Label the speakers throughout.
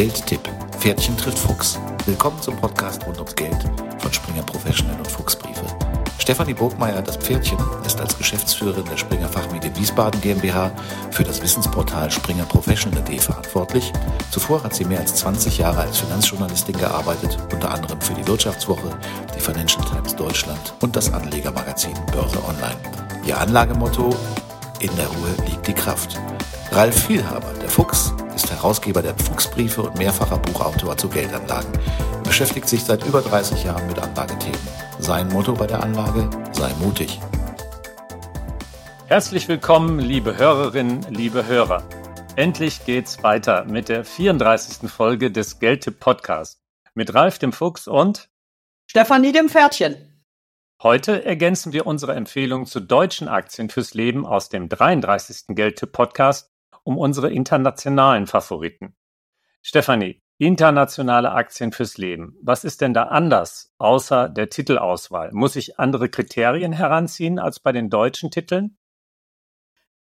Speaker 1: Geldtipp. Pferdchen trifft Fuchs. Willkommen zum Podcast rund ums Geld von Springer Professional und Fuchsbriefe. Stefanie Burgmeier, das Pferdchen, ist als Geschäftsführerin der Springer Fachmedien Wiesbaden GmbH für das Wissensportal Springer Professional.de verantwortlich. Zuvor hat sie mehr als 20 Jahre als Finanzjournalistin gearbeitet, unter anderem für die Wirtschaftswoche, die Financial Times Deutschland und das Anlegermagazin Börse Online. Ihr Anlagemotto, in der Ruhe liegt die Kraft. Ralf Vielhaber, der Fuchs, ist Herausgeber der Fuchsbriefe und mehrfacher Buchautor zu Geldanlagen. Er beschäftigt sich seit über 30 Jahren mit Anlagethemen. Sein Motto bei der Anlage, sei mutig.
Speaker 2: Herzlich willkommen, liebe Hörerinnen, liebe Hörer. Endlich geht's weiter mit der 34. Folge des Geldtipp Podcasts mit Ralf dem Fuchs und
Speaker 3: Stefanie dem Pferdchen.
Speaker 2: Heute ergänzen wir unsere Empfehlung zu deutschen Aktien fürs Leben aus dem 33. Geldtipp Podcast um unsere internationalen Favoriten. Stefanie, internationale Aktien fürs Leben. Was ist denn da anders außer der Titelauswahl? Muss ich andere Kriterien heranziehen als bei den deutschen Titeln?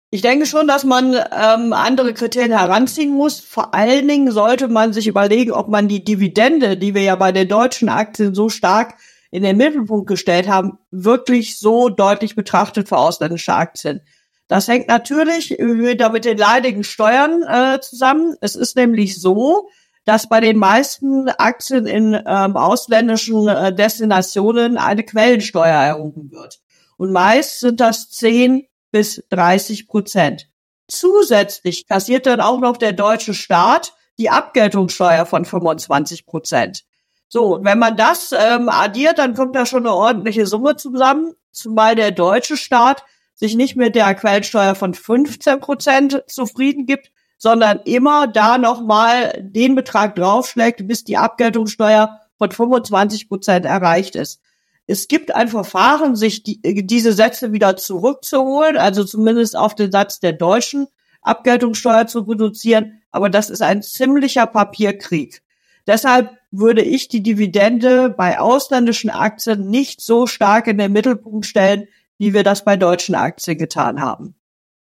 Speaker 3: Ich denke schon, dass man ähm, andere Kriterien heranziehen muss. Vor allen Dingen sollte man sich überlegen, ob man die Dividende, die wir ja bei den deutschen Aktien so stark in den Mittelpunkt gestellt haben, wirklich so deutlich betrachtet für ausländische Aktien. Das hängt natürlich wieder mit den leidigen Steuern äh, zusammen. Es ist nämlich so, dass bei den meisten Aktien in ähm, ausländischen äh, Destinationen eine Quellensteuer erhoben wird. Und meist sind das 10 bis 30 Prozent. Zusätzlich kassiert dann auch noch der deutsche Staat die Abgeltungssteuer von 25 Prozent. So, wenn man das ähm, addiert, dann kommt da schon eine ordentliche Summe zusammen, zumal der deutsche Staat sich nicht mit der Quellensteuer von 15 Prozent zufrieden gibt, sondern immer da nochmal den Betrag draufschlägt, bis die Abgeltungssteuer von 25 Prozent erreicht ist. Es gibt ein Verfahren, sich die, diese Sätze wieder zurückzuholen, also zumindest auf den Satz der deutschen Abgeltungssteuer zu reduzieren, aber das ist ein ziemlicher Papierkrieg. Deshalb würde ich die Dividende bei ausländischen Aktien nicht so stark in den Mittelpunkt stellen, wie wir das bei deutschen Aktien getan haben.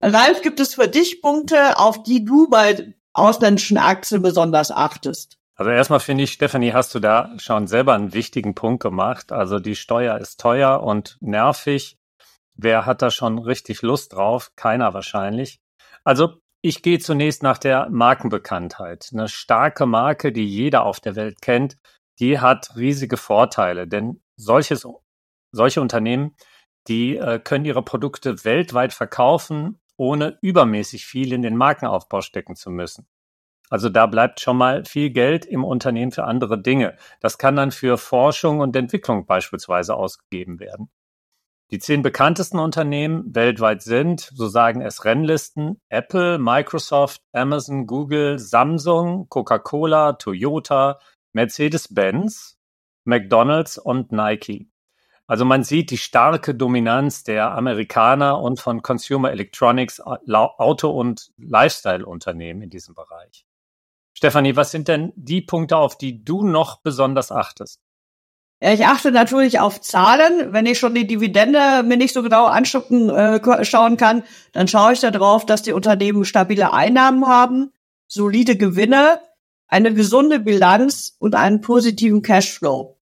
Speaker 3: Ralf, gibt es für dich Punkte, auf die du bei ausländischen Aktien besonders achtest?
Speaker 2: Also erstmal finde ich, Stephanie, hast du da schon selber einen wichtigen Punkt gemacht. Also die Steuer ist teuer und nervig. Wer hat da schon richtig Lust drauf? Keiner wahrscheinlich. Also ich gehe zunächst nach der Markenbekanntheit. Eine starke Marke, die jeder auf der Welt kennt, die hat riesige Vorteile, denn solches, solche Unternehmen die äh, können ihre Produkte weltweit verkaufen, ohne übermäßig viel in den Markenaufbau stecken zu müssen. Also da bleibt schon mal viel Geld im Unternehmen für andere Dinge. Das kann dann für Forschung und Entwicklung beispielsweise ausgegeben werden. Die zehn bekanntesten Unternehmen weltweit sind, so sagen es Rennlisten, Apple, Microsoft, Amazon, Google, Samsung, Coca-Cola, Toyota, Mercedes-Benz, McDonald's und Nike. Also man sieht die starke Dominanz der Amerikaner und von Consumer Electronics, Auto- und Lifestyle-Unternehmen in diesem Bereich. Stefanie, was sind denn die Punkte, auf die du noch besonders achtest?
Speaker 3: Ja, ich achte natürlich auf Zahlen. Wenn ich schon die Dividende mir nicht so genau anschauen äh, kann, dann schaue ich darauf, dass die Unternehmen stabile Einnahmen haben, solide Gewinne, eine gesunde Bilanz und einen positiven Cashflow.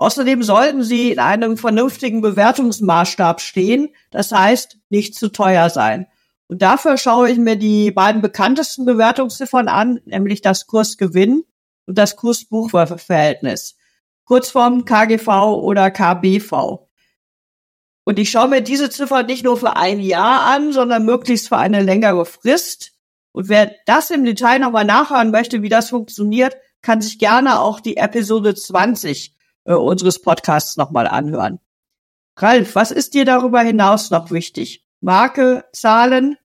Speaker 3: Außerdem sollten sie in einem vernünftigen Bewertungsmaßstab stehen, das heißt nicht zu teuer sein. Und dafür schaue ich mir die beiden bekanntesten Bewertungsziffern an, nämlich das Kursgewinn und das Kurs-Buchwertverhältnis, Kurzform KGV oder KBV. Und ich schaue mir diese Ziffern nicht nur für ein Jahr an, sondern möglichst für eine längere Frist. Und wer das im Detail nochmal nachhören möchte, wie das funktioniert, kann sich gerne auch die Episode 20 äh, unseres Podcasts nochmal anhören. Ralf, was ist dir darüber hinaus noch wichtig? Marke, Zahlen?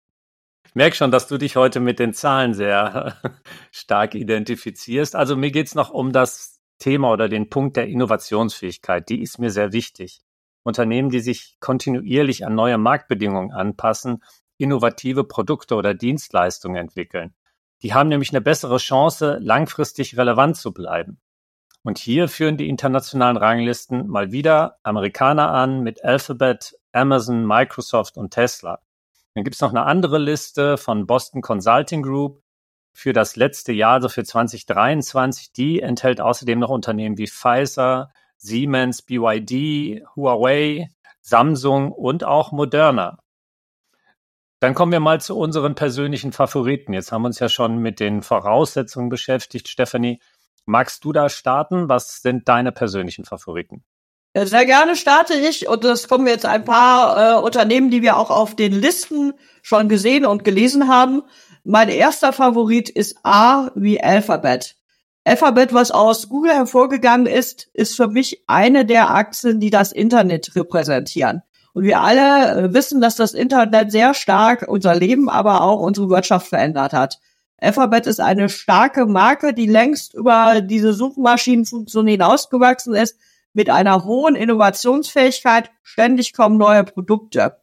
Speaker 2: Ich merke schon, dass du dich heute mit den Zahlen sehr stark identifizierst. Also mir geht's noch um das Thema oder den Punkt der Innovationsfähigkeit. Die ist mir sehr wichtig. Unternehmen, die sich kontinuierlich an neue Marktbedingungen anpassen, innovative Produkte oder Dienstleistungen entwickeln. Die haben nämlich eine bessere Chance, langfristig relevant zu bleiben. Und hier führen die internationalen Ranglisten mal wieder Amerikaner an mit Alphabet, Amazon, Microsoft und Tesla. Dann gibt es noch eine andere Liste von Boston Consulting Group. für das letzte Jahr, also für 2023. Die enthält außerdem noch Unternehmen wie Pfizer, Siemens, BYD, Huawei, Samsung und auch Moderna. Dann kommen wir mal zu unseren persönlichen Favoriten. Jetzt haben wir uns ja schon mit den Voraussetzungen beschäftigt. Stephanie, magst du da starten? Was sind deine persönlichen Favoriten?
Speaker 3: Sehr gerne starte ich und es kommen jetzt ein paar äh, Unternehmen, die wir auch auf den Listen schon gesehen und gelesen haben. Mein erster Favorit ist A wie Alphabet. Alphabet, was aus Google hervorgegangen ist, ist für mich eine der Aktien, die das Internet repräsentieren. Und wir alle äh, wissen, dass das Internet sehr stark unser Leben, aber auch unsere Wirtschaft verändert hat. Alphabet ist eine starke Marke, die längst über diese Suchmaschinenfunktion hinausgewachsen ist, mit einer hohen Innovationsfähigkeit. Ständig kommen neue Produkte.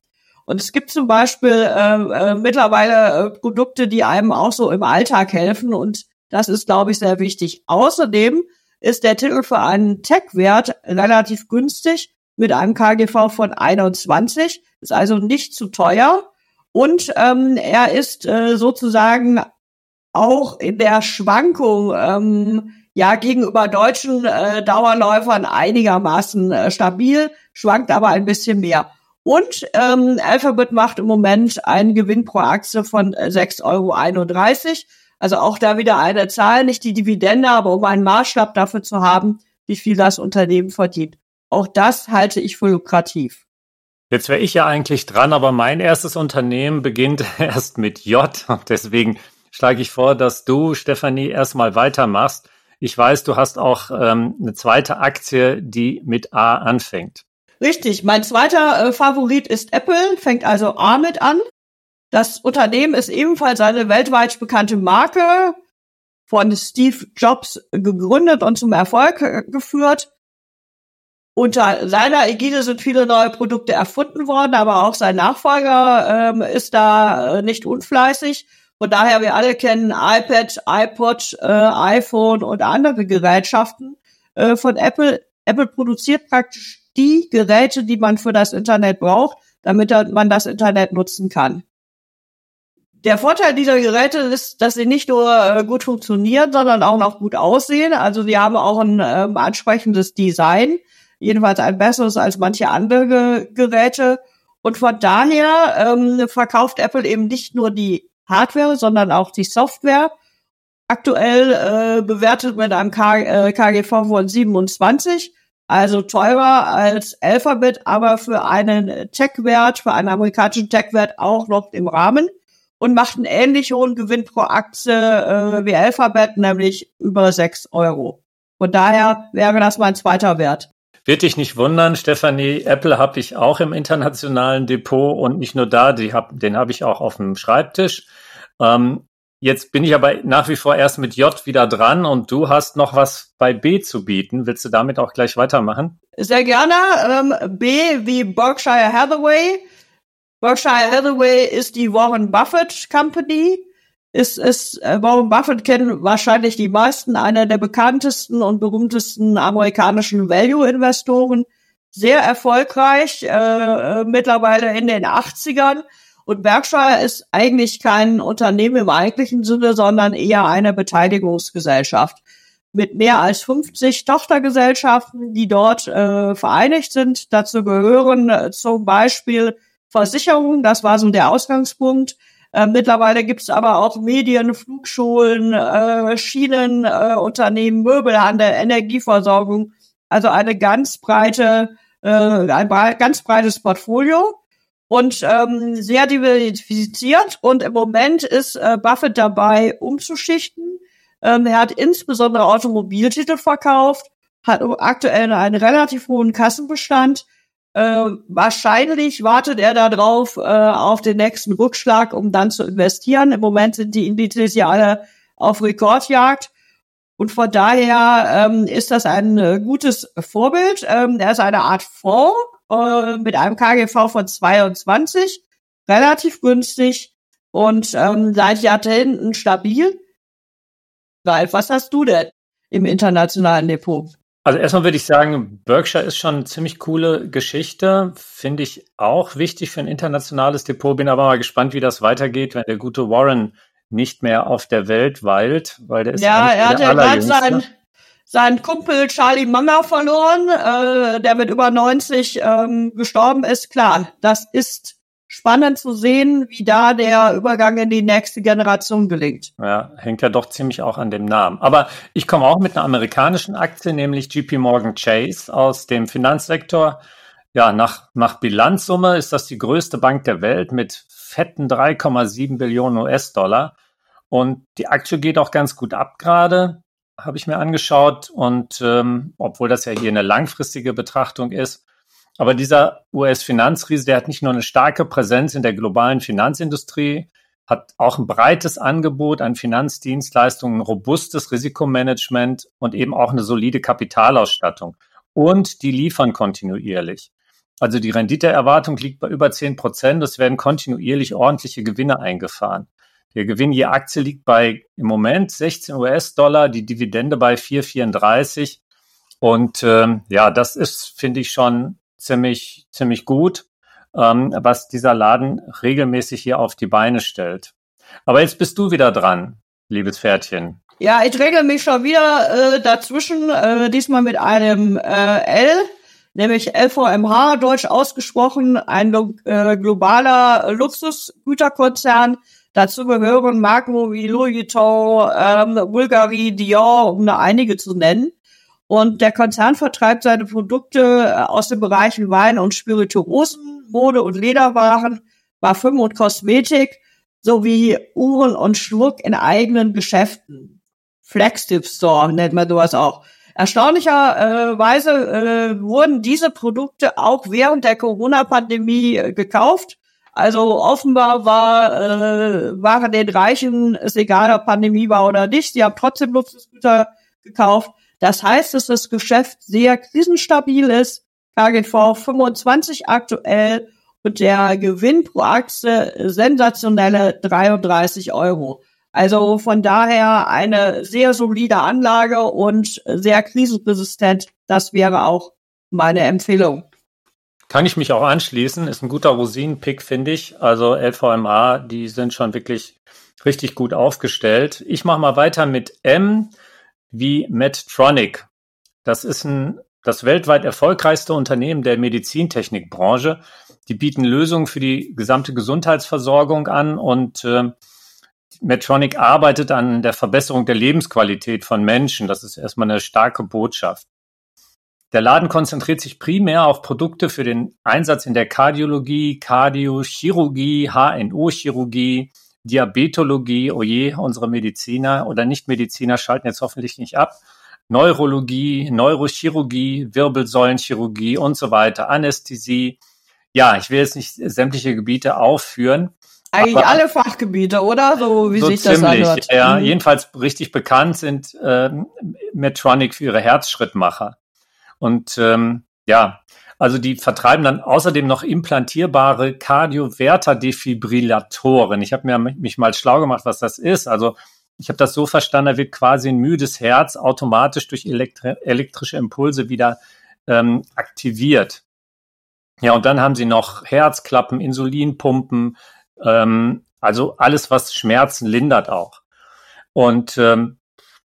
Speaker 3: Und es gibt zum Beispiel äh, äh, mittlerweile äh, Produkte, die einem auch so im Alltag helfen. Und das ist, glaube ich, sehr wichtig. Außerdem ist der Titel für einen Tech-Wert relativ günstig mit einem KGV von 21, ist also nicht zu teuer. Und ähm, er ist äh, sozusagen auch in der Schwankung ähm, ja gegenüber deutschen äh, Dauerläufern einigermaßen äh, stabil, schwankt aber ein bisschen mehr. Und ähm, Alphabet macht im Moment einen Gewinn pro Aktie von 6,31 Euro. Also auch da wieder eine Zahl, nicht die Dividende, aber um einen Maßstab dafür zu haben, wie viel das Unternehmen verdient. Auch das halte ich für lukrativ.
Speaker 2: Jetzt wäre ich ja eigentlich dran, aber mein erstes Unternehmen beginnt erst mit J. Und deswegen schlage ich vor, dass du, Stefanie, erstmal weitermachst. Ich weiß, du hast auch ähm, eine zweite Aktie, die mit A anfängt.
Speaker 3: Richtig, mein zweiter äh, Favorit ist Apple, fängt also A mit an. Das Unternehmen ist ebenfalls eine weltweit bekannte Marke, von Steve Jobs gegründet und zum Erfolg äh, geführt. Unter seiner Ägide sind viele neue Produkte erfunden worden, aber auch sein Nachfolger ähm, ist da äh, nicht unfleißig. Von daher, wir alle kennen iPad, iPod, äh, iPhone und andere Gerätschaften äh, von Apple. Apple produziert praktisch die Geräte, die man für das Internet braucht, damit man das Internet nutzen kann. Der Vorteil dieser Geräte ist, dass sie nicht nur äh, gut funktionieren, sondern auch noch gut aussehen. Also sie haben auch ein ähm, ansprechendes Design, jedenfalls ein besseres als manche andere Geräte. Und von daher ähm, verkauft Apple eben nicht nur die Hardware, sondern auch die Software. Aktuell äh, bewertet mit einem K äh, KGV von 27 also teurer als Alphabet, aber für einen Tech-Wert, für einen amerikanischen Tech-Wert auch noch im Rahmen und macht einen ähnlich hohen Gewinn pro Aktie äh, wie Alphabet, nämlich über 6 Euro. Von daher wäre das mein zweiter Wert.
Speaker 2: Wird dich nicht wundern, Stefanie, Apple habe ich auch im internationalen Depot und nicht nur da, hab, den habe ich auch auf dem Schreibtisch. Ähm, Jetzt bin ich aber nach wie vor erst mit J wieder dran und du hast noch was bei B zu bieten. Willst du damit auch gleich weitermachen?
Speaker 3: Sehr gerne. Ähm, B wie Berkshire Hathaway. Berkshire Hathaway ist die Warren Buffett Company. Ist, ist äh, Warren Buffett kennen wahrscheinlich die meisten, einer der bekanntesten und berühmtesten amerikanischen Value-Investoren. Sehr erfolgreich, äh, äh mittlerweile in den 80ern und Berkshire ist eigentlich kein Unternehmen im eigentlichen Sinne, sondern eher eine Beteiligungsgesellschaft mit mehr als 50 Tochtergesellschaften, die dort äh, vereinigt sind. Dazu gehören äh, zum Beispiel Versicherungen, das war so der Ausgangspunkt. Äh, mittlerweile gibt es aber auch Medien, Flugschulen, äh, Schienenunternehmen, Möbelhandel, Energieversorgung, also eine ganz breite, äh, ein ganz breites Portfolio und ähm, sehr diversifiziert. Und im Moment ist äh, Buffett dabei, umzuschichten. Ähm, er hat insbesondere Automobiltitel verkauft, hat aktuell einen relativ hohen Kassenbestand. Äh, wahrscheinlich wartet er darauf äh, auf den nächsten Rückschlag, um dann zu investieren. Im Moment sind die Indizes ja alle auf Rekordjagd. Und von daher ähm, ist das ein äh, gutes Vorbild. Ähm, er ist eine Art Fonds, äh, mit einem KGV von 22, relativ günstig und ähm, seit Jahrzehnten stabil. Ralf, was hast du denn im internationalen Depot?
Speaker 2: Also erstmal würde ich sagen, Berkshire ist schon eine ziemlich coole Geschichte. Finde ich auch wichtig für ein internationales Depot. Bin aber mal gespannt, wie das weitergeht, wenn der gute Warren nicht mehr auf der Welt weilt, weil der ist
Speaker 3: ja, er hat ja gerade sein, weil der ist ja, er hat ja gerade sein, seinen Kumpel Charlie Munger verloren, äh, der mit über 90 ähm, gestorben ist. Klar, das ist spannend zu sehen, wie da der Übergang in die nächste Generation gelingt.
Speaker 2: Ja, hängt ja doch ziemlich auch an dem Namen. Aber ich komme auch mit einer amerikanischen Aktie, nämlich JP Morgan Chase aus dem Finanzsektor. Ja, nach, nach Bilanzsumme ist das die größte Bank der Welt mit fetten 3,7 Billionen US-Dollar. Und die Aktie geht auch ganz gut ab gerade, habe ich mir angeschaut. Und ähm, obwohl das ja hier eine langfristige Betrachtung ist, aber dieser US-Finanzriese, der hat nicht nur eine starke Präsenz in der globalen Finanzindustrie, hat auch ein breites Angebot an Finanzdienstleistungen, ein robustes Risikomanagement und eben auch eine solide Kapitalausstattung. Und die liefern kontinuierlich. Also die Renditeerwartung liegt bei über 10 Prozent. Es werden kontinuierlich ordentliche Gewinne eingefahren. Der Gewinn je Aktie liegt bei im Moment 16 US-Dollar, die Dividende bei 4,34. Und ähm, ja, das ist, finde ich, schon ziemlich, ziemlich gut, ähm, was dieser Laden regelmäßig hier auf die Beine stellt. Aber jetzt bist du wieder dran, liebes Pferdchen.
Speaker 3: Ja, ich regel mich schon wieder äh, dazwischen, äh, diesmal mit einem äh, L, nämlich LVMH, deutsch ausgesprochen, ein äh, globaler Luxusgüterkonzern. Dazu gehören Marken wie Louis Vuitton, ähm, Bulgari, Dior, um nur einige zu nennen. Und der Konzern vertreibt seine Produkte äh, aus den Bereichen Wein und Spirituosen, Mode und Lederwaren, Parfüm und Kosmetik sowie Uhren und Schmuck in eigenen Geschäften. Flagship Store nennt man sowas auch. Erstaunlicherweise äh, wurden diese Produkte auch während der Corona-Pandemie äh, gekauft. Also offenbar war, äh, waren den Reichen es egal, ob Pandemie war oder nicht. Sie haben trotzdem Luxusgüter gekauft. Das heißt, dass das Geschäft sehr krisenstabil ist. KGV 25 aktuell und der Gewinn pro Aktie sensationelle 33 Euro. Also von daher eine sehr solide Anlage und sehr krisenresistent. Das wäre auch meine Empfehlung.
Speaker 2: Kann ich mich auch anschließen. Ist ein guter Rosinenpick, finde ich. Also LVMA, die sind schon wirklich richtig gut aufgestellt. Ich mache mal weiter mit M wie Medtronic. Das ist ein, das weltweit erfolgreichste Unternehmen der Medizintechnikbranche. Die bieten Lösungen für die gesamte Gesundheitsversorgung an und äh, Medtronic arbeitet an der Verbesserung der Lebensqualität von Menschen. Das ist erstmal eine starke Botschaft. Der Laden konzentriert sich primär auf Produkte für den Einsatz in der Kardiologie, Kardiochirurgie, HNO-Chirurgie, Diabetologie, oje, oh unsere Mediziner oder Nichtmediziner schalten jetzt hoffentlich nicht ab. Neurologie, Neurochirurgie, Wirbelsäulenchirurgie und so weiter, Anästhesie. Ja, ich will jetzt nicht sämtliche Gebiete aufführen.
Speaker 3: Eigentlich alle Fachgebiete, oder? So wie so sich ziemlich, das anhört.
Speaker 2: Ja, mhm. jedenfalls richtig bekannt sind äh, Medtronic für ihre Herzschrittmacher. Und ähm, ja, also die vertreiben dann außerdem noch implantierbare Kardioverter-Defibrillatoren. Ich habe mich mal schlau gemacht, was das ist. Also ich habe das so verstanden, da wird quasi ein müdes Herz automatisch durch elektri elektrische Impulse wieder ähm, aktiviert. Ja, und dann haben sie noch Herzklappen, Insulinpumpen, ähm, also alles, was Schmerzen lindert auch. Und ähm,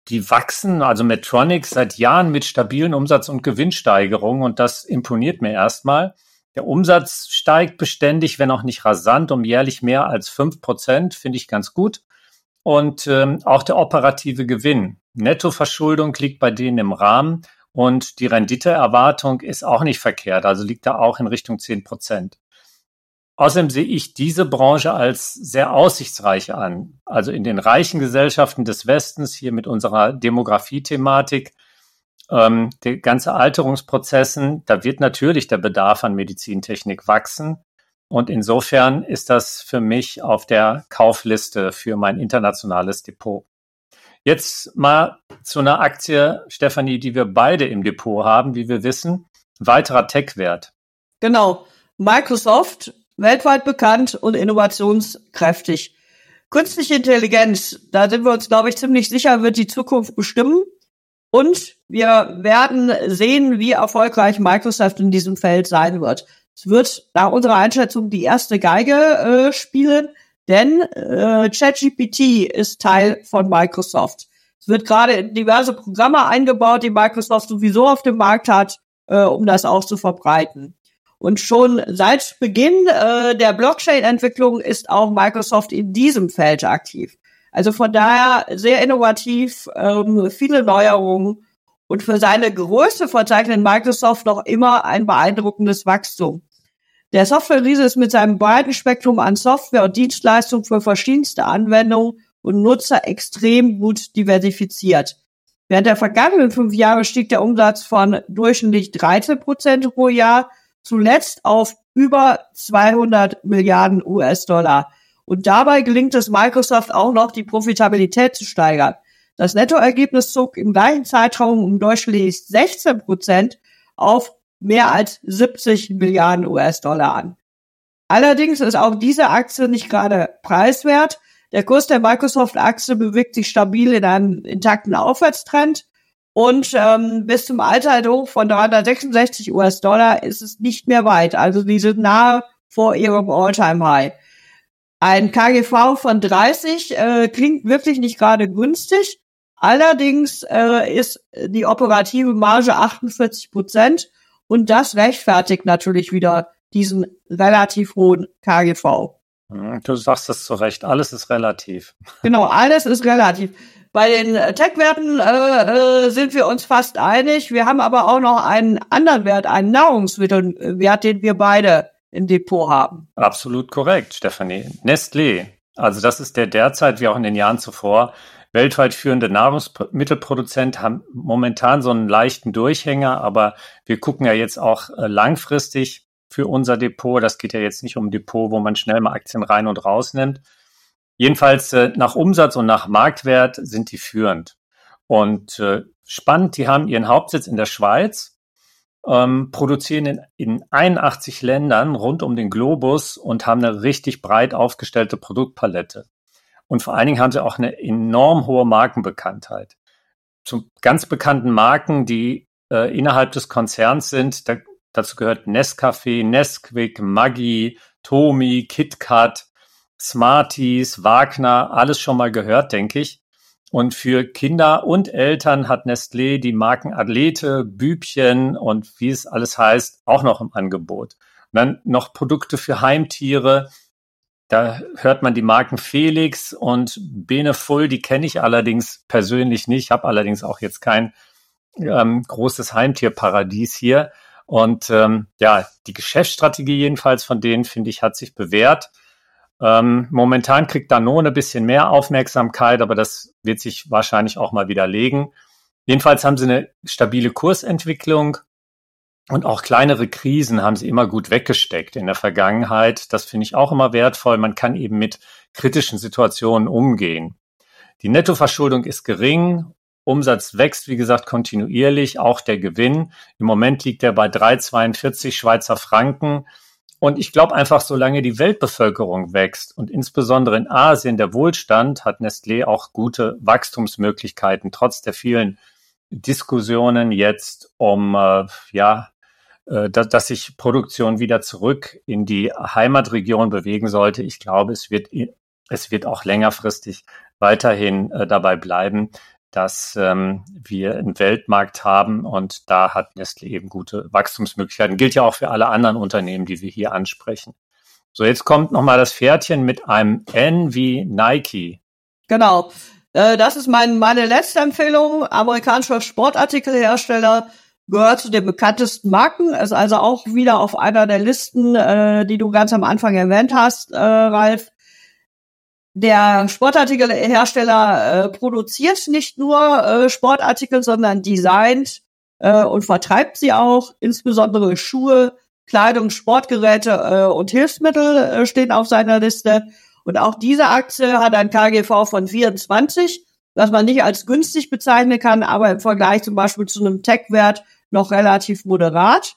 Speaker 2: die wachsen, also Medtronic, seit Jahren mit stabilen Umsatz- und Gewinnsteigerungen und das imponiert mir erstmal. Der Umsatz steigt beständig, wenn auch nicht rasant, um jährlich mehr als fünf Prozent, finde ich ganz gut. Und ähm, auch der operative Gewinn. Nettoverschuldung liegt bei denen im Rahmen und die Renditeerwartung ist auch nicht verkehrt, also liegt da auch in Richtung zehn Prozent. Außerdem sehe ich diese Branche als sehr aussichtsreich an. Also in den reichen Gesellschaften des Westens, hier mit unserer Demografie-Thematik, ähm, die ganze Alterungsprozessen, da wird natürlich der Bedarf an Medizintechnik wachsen. Und insofern ist das für mich auf der Kaufliste für mein internationales Depot. Jetzt mal zu einer Aktie, Stefanie, die wir beide im Depot haben, wie wir wissen. Weiterer Tech-Wert.
Speaker 3: Genau. Microsoft weltweit bekannt und innovationskräftig. Künstliche Intelligenz, da sind wir uns, glaube ich, ziemlich sicher, wird die Zukunft bestimmen. Und wir werden sehen, wie erfolgreich Microsoft in diesem Feld sein wird. Es wird nach unserer Einschätzung die erste Geige äh, spielen, Denn äh, ChatGPT ist Teil von Microsoft. Es wird gerade in diverse Programme eingebaut, die Microsoft sowieso auf dem Markt hat, äh, um das auch zu verbreiten. Und schon seit Beginn äh, der Blockchain-Entwicklung ist auch Microsoft in diesem Feld aktiv. Also von daher sehr innovativ, ähm, viele Neuerungen und für seine Größe verzeichnet Microsoft noch immer ein beeindruckendes Wachstum. Der Software-Riese ist mit seinem breiten Spektrum an Software und Dienstleistungen für verschiedenste Anwendungen und Nutzer extrem gut diversifiziert. Während der vergangenen fünf Jahre stieg der Umsatz von durchschnittlich 13 Prozent pro Jahr zuletzt auf über 200 Milliarden US-Dollar. Und dabei gelingt es Microsoft auch noch, die Profitabilität zu steigern. Das Nettoergebnis zog im gleichen Zeitraum um durchschnittlich 16 Prozent auf mehr als 70 Milliarden US-Dollar an. Allerdings ist auch diese Aktie nicht gerade preiswert. Der Kurs der Microsoft-Aktie bewegt sich stabil in einem intakten Aufwärtstrend und ähm, bis zum Allzeithoch von 366 US-Dollar ist es nicht mehr weit. Also die sind nahe vor ihrem All-Time-High. Ein KGV von 30 äh, klingt wirklich nicht gerade günstig. Allerdings äh, ist die operative Marge 48 Prozent und das rechtfertigt natürlich wieder diesen relativ hohen KGV.
Speaker 2: Hm, du sagst das zu Recht, alles ist relativ.
Speaker 3: Genau, alles ist relativ. Bei den Tech-Werten äh, äh, sind wir uns fast einig. Wir haben aber auch noch einen anderen Wert, einen Nahrungsmittelwert, den wir beide im Depot haben.
Speaker 2: Absolut korrekt, Stefanie. Nestlé. Also das ist der derzeit, wie auch in den Jahren zuvor, weltweit führende Nahrungsmittelproduzent, haben momentan so einen leichten Durchhänger, aber wir gucken ja jetzt auch äh, langfristig für unser Depot. Das geht ja jetzt nicht um Depot, wo man schnell mal Aktien rein und raus nimmt. Jedenfalls äh, nach Umsatz und nach Marktwert sind die führend. Und äh, spannend, die haben ihren Hauptsitz in der Schweiz, ähm, produzieren in, in 81 Ländern rund um den Globus und haben eine richtig breit aufgestellte Produktpalette. Und vor allen Dingen haben sie auch eine enorm hohe Markenbekanntheit. Zu ganz bekannten Marken, die äh, innerhalb des Konzerns sind, da, dazu gehört Nescafé, Nesquik, Maggi, Tomi, KitKat, Smarties, Wagner, alles schon mal gehört, denke ich. Und für Kinder und Eltern hat Nestlé die Marken Athlete, Bübchen und wie es alles heißt, auch noch im Angebot. Und dann noch Produkte für Heimtiere. Da hört man die Marken Felix und Beneful, die kenne ich allerdings persönlich nicht, habe allerdings auch jetzt kein ähm, großes Heimtierparadies hier. Und ähm, ja, die Geschäftsstrategie jedenfalls von denen, finde ich, hat sich bewährt. Ähm, momentan kriegt Danone ein bisschen mehr Aufmerksamkeit, aber das wird sich wahrscheinlich auch mal widerlegen. Jedenfalls haben sie eine stabile Kursentwicklung und auch kleinere Krisen haben sie immer gut weggesteckt in der Vergangenheit. Das finde ich auch immer wertvoll. Man kann eben mit kritischen Situationen umgehen. Die Nettoverschuldung ist gering. Umsatz wächst, wie gesagt, kontinuierlich. Auch der Gewinn. Im Moment liegt er bei 3,42 Schweizer Franken. Und ich glaube einfach, solange die Weltbevölkerung wächst und insbesondere in Asien der Wohlstand, hat Nestlé auch gute Wachstumsmöglichkeiten, trotz der vielen Diskussionen jetzt um, äh, ja, äh, dass, sich Produktion wieder zurück in die Heimatregion bewegen sollte. Ich glaube, es wird, es wird auch längerfristig weiterhin äh, dabei bleiben, dass ähm, wir einen Weltmarkt haben und da hat Nestle eben gute Wachstumsmöglichkeiten. Gilt ja auch für alle anderen Unternehmen, die wir hier ansprechen. So, jetzt kommt nochmal das Pferdchen mit einem N wie Nike.
Speaker 3: Genau. Äh, das ist mein, meine letzte Empfehlung. Amerikanischer Sportartikelhersteller gehört zu den bekanntesten Marken, ist also auch wieder auf einer der Listen, äh, die du ganz am Anfang erwähnt hast, äh, Ralf. Der Sportartikelhersteller äh, produziert nicht nur äh, Sportartikel, sondern designt äh, und vertreibt sie auch. Insbesondere Schuhe, Kleidung, Sportgeräte äh, und Hilfsmittel äh, stehen auf seiner Liste. Und auch diese Aktie hat ein KGV von 24, was man nicht als günstig bezeichnen kann, aber im Vergleich zum Beispiel zu einem Tech-Wert noch relativ moderat.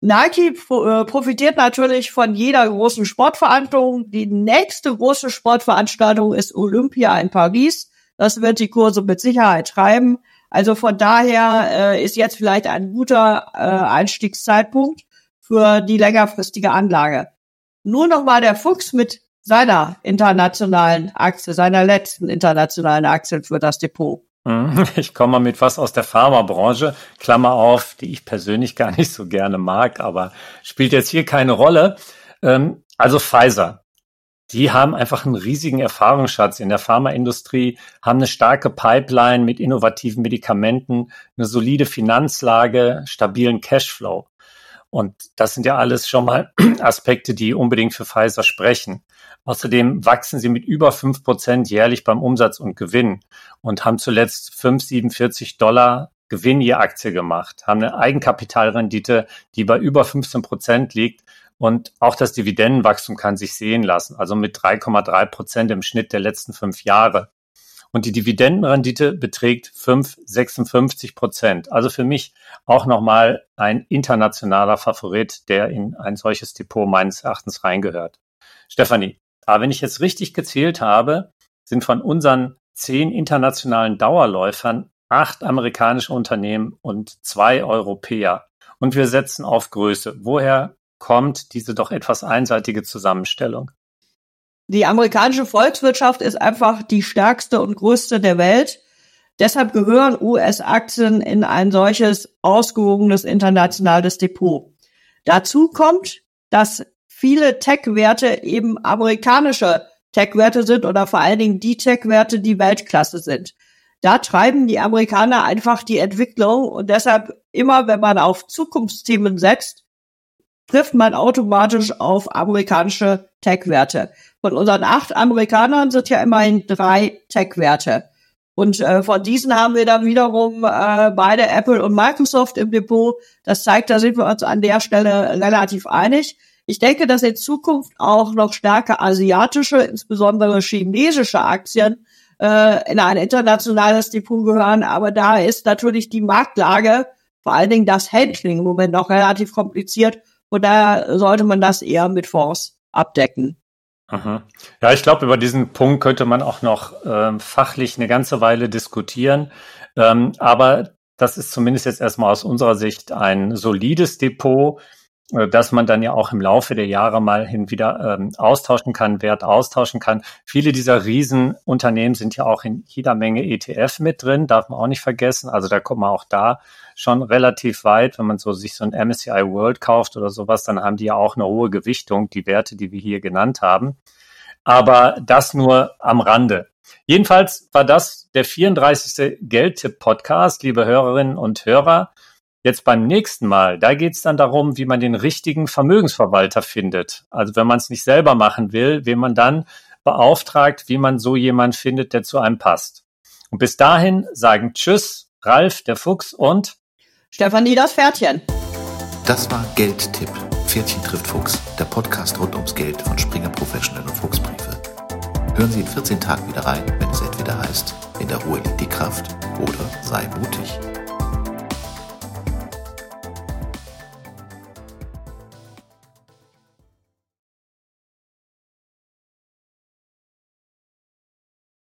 Speaker 3: Nike äh, profitiert natürlich von jeder großen Sportveranstaltung. Die nächste große Sportveranstaltung ist Olympia in Paris. Das wird die Kurse mit Sicherheit treiben. Also von daher äh, ist jetzt vielleicht ein guter äh, Einstiegszeitpunkt für die längerfristige Anlage. Nur noch mal der Fuchs mit seiner internationalen Aktie, seiner letzten internationalen Aktien für das Depot.
Speaker 2: Mhm. Ich komme mit was aus der Pharmabranche, Klammer auf, die ich persönlich gar nicht so gerne mag, aber spielt jetzt hier keine Rolle. Ähm, also Pfizer. Die haben einfach einen riesigen Erfahrungsschatz in der Pharmaindustrie, haben eine starke Pipeline mit innovativen Medikamenten, eine solide Finanzlage, stabilen Cashflow. Und das sind ja alles schon mal Aspekte, die unbedingt für Pfizer sprechen. Außerdem wachsen sie mit über fünf Prozent jährlich beim Umsatz und Gewinn und haben zuletzt 5,47 Dollar Gewinn je Aktie gemacht, haben eine Eigenkapitalrendite, die bei über 15 Prozent liegt und auch das Dividendenwachstum kann sich sehen lassen, also mit 3,3 Prozent im Schnitt der letzten fünf Jahre. Und die Dividendenrendite beträgt 5,56 Prozent. Also für mich auch nochmal ein internationaler Favorit, der in ein solches Depot meines Erachtens reingehört. Stefanie, aber wenn ich jetzt richtig gezählt habe, sind von unseren zehn internationalen Dauerläufern acht amerikanische Unternehmen und zwei Europäer. Und wir setzen auf Größe. Woher kommt diese doch etwas einseitige Zusammenstellung?
Speaker 3: Die amerikanische Volkswirtschaft ist einfach die stärkste und größte der Welt. Deshalb gehören US-Aktien in ein solches ausgewogenes internationales Depot. Dazu kommt, dass viele Tech-Werte eben amerikanische Tech-Werte sind oder vor allen Dingen die Tech-Werte, die Weltklasse sind. Da treiben die Amerikaner einfach die Entwicklung und deshalb immer, wenn man auf Zukunftsthemen setzt, trifft man automatisch auf amerikanische Tech-Werte. Von unseren acht Amerikanern sind ja immerhin drei Tech-Werte. Und äh, von diesen haben wir dann wiederum äh, beide Apple und Microsoft im Depot. Das zeigt, da sind wir uns an der Stelle relativ einig. Ich denke, dass in Zukunft auch noch stärker asiatische, insbesondere chinesische Aktien äh, in ein internationales Depot gehören. Aber da ist natürlich die Marktlage, vor allen Dingen das Handling im Moment noch relativ kompliziert. Und daher sollte man das eher mit Fonds abdecken.
Speaker 2: Aha. Ja, ich glaube, über diesen Punkt könnte man auch noch ähm, fachlich eine ganze Weile diskutieren. Ähm, aber das ist zumindest jetzt erstmal aus unserer Sicht ein solides Depot, dass man dann ja auch im Laufe der Jahre mal hin wieder ähm, austauschen kann, Wert austauschen kann. Viele dieser Riesenunternehmen sind ja auch in jeder Menge ETF mit drin, darf man auch nicht vergessen. Also da kommt man auch da schon relativ weit. Wenn man so sich so ein MSCI World kauft oder sowas, dann haben die ja auch eine hohe Gewichtung, die Werte, die wir hier genannt haben. Aber das nur am Rande. Jedenfalls war das der 34. Geldtipp-Podcast, liebe Hörerinnen und Hörer. Jetzt beim nächsten Mal, da geht es dann darum, wie man den richtigen Vermögensverwalter findet. Also wenn man es nicht selber machen will, wen man dann beauftragt, wie man so jemand findet, der zu einem passt. Und bis dahin sagen Tschüss, Ralf, der Fuchs und
Speaker 3: Stefanie, das Pferdchen.
Speaker 1: Das war Geldtipp. Pferdchen trifft Fuchs, der Podcast rund ums Geld von Springer Professional und Fuchsbriefe. Hören Sie in 14 Tagen wieder rein, wenn es entweder heißt, in der Ruhe liegt die Kraft oder sei mutig.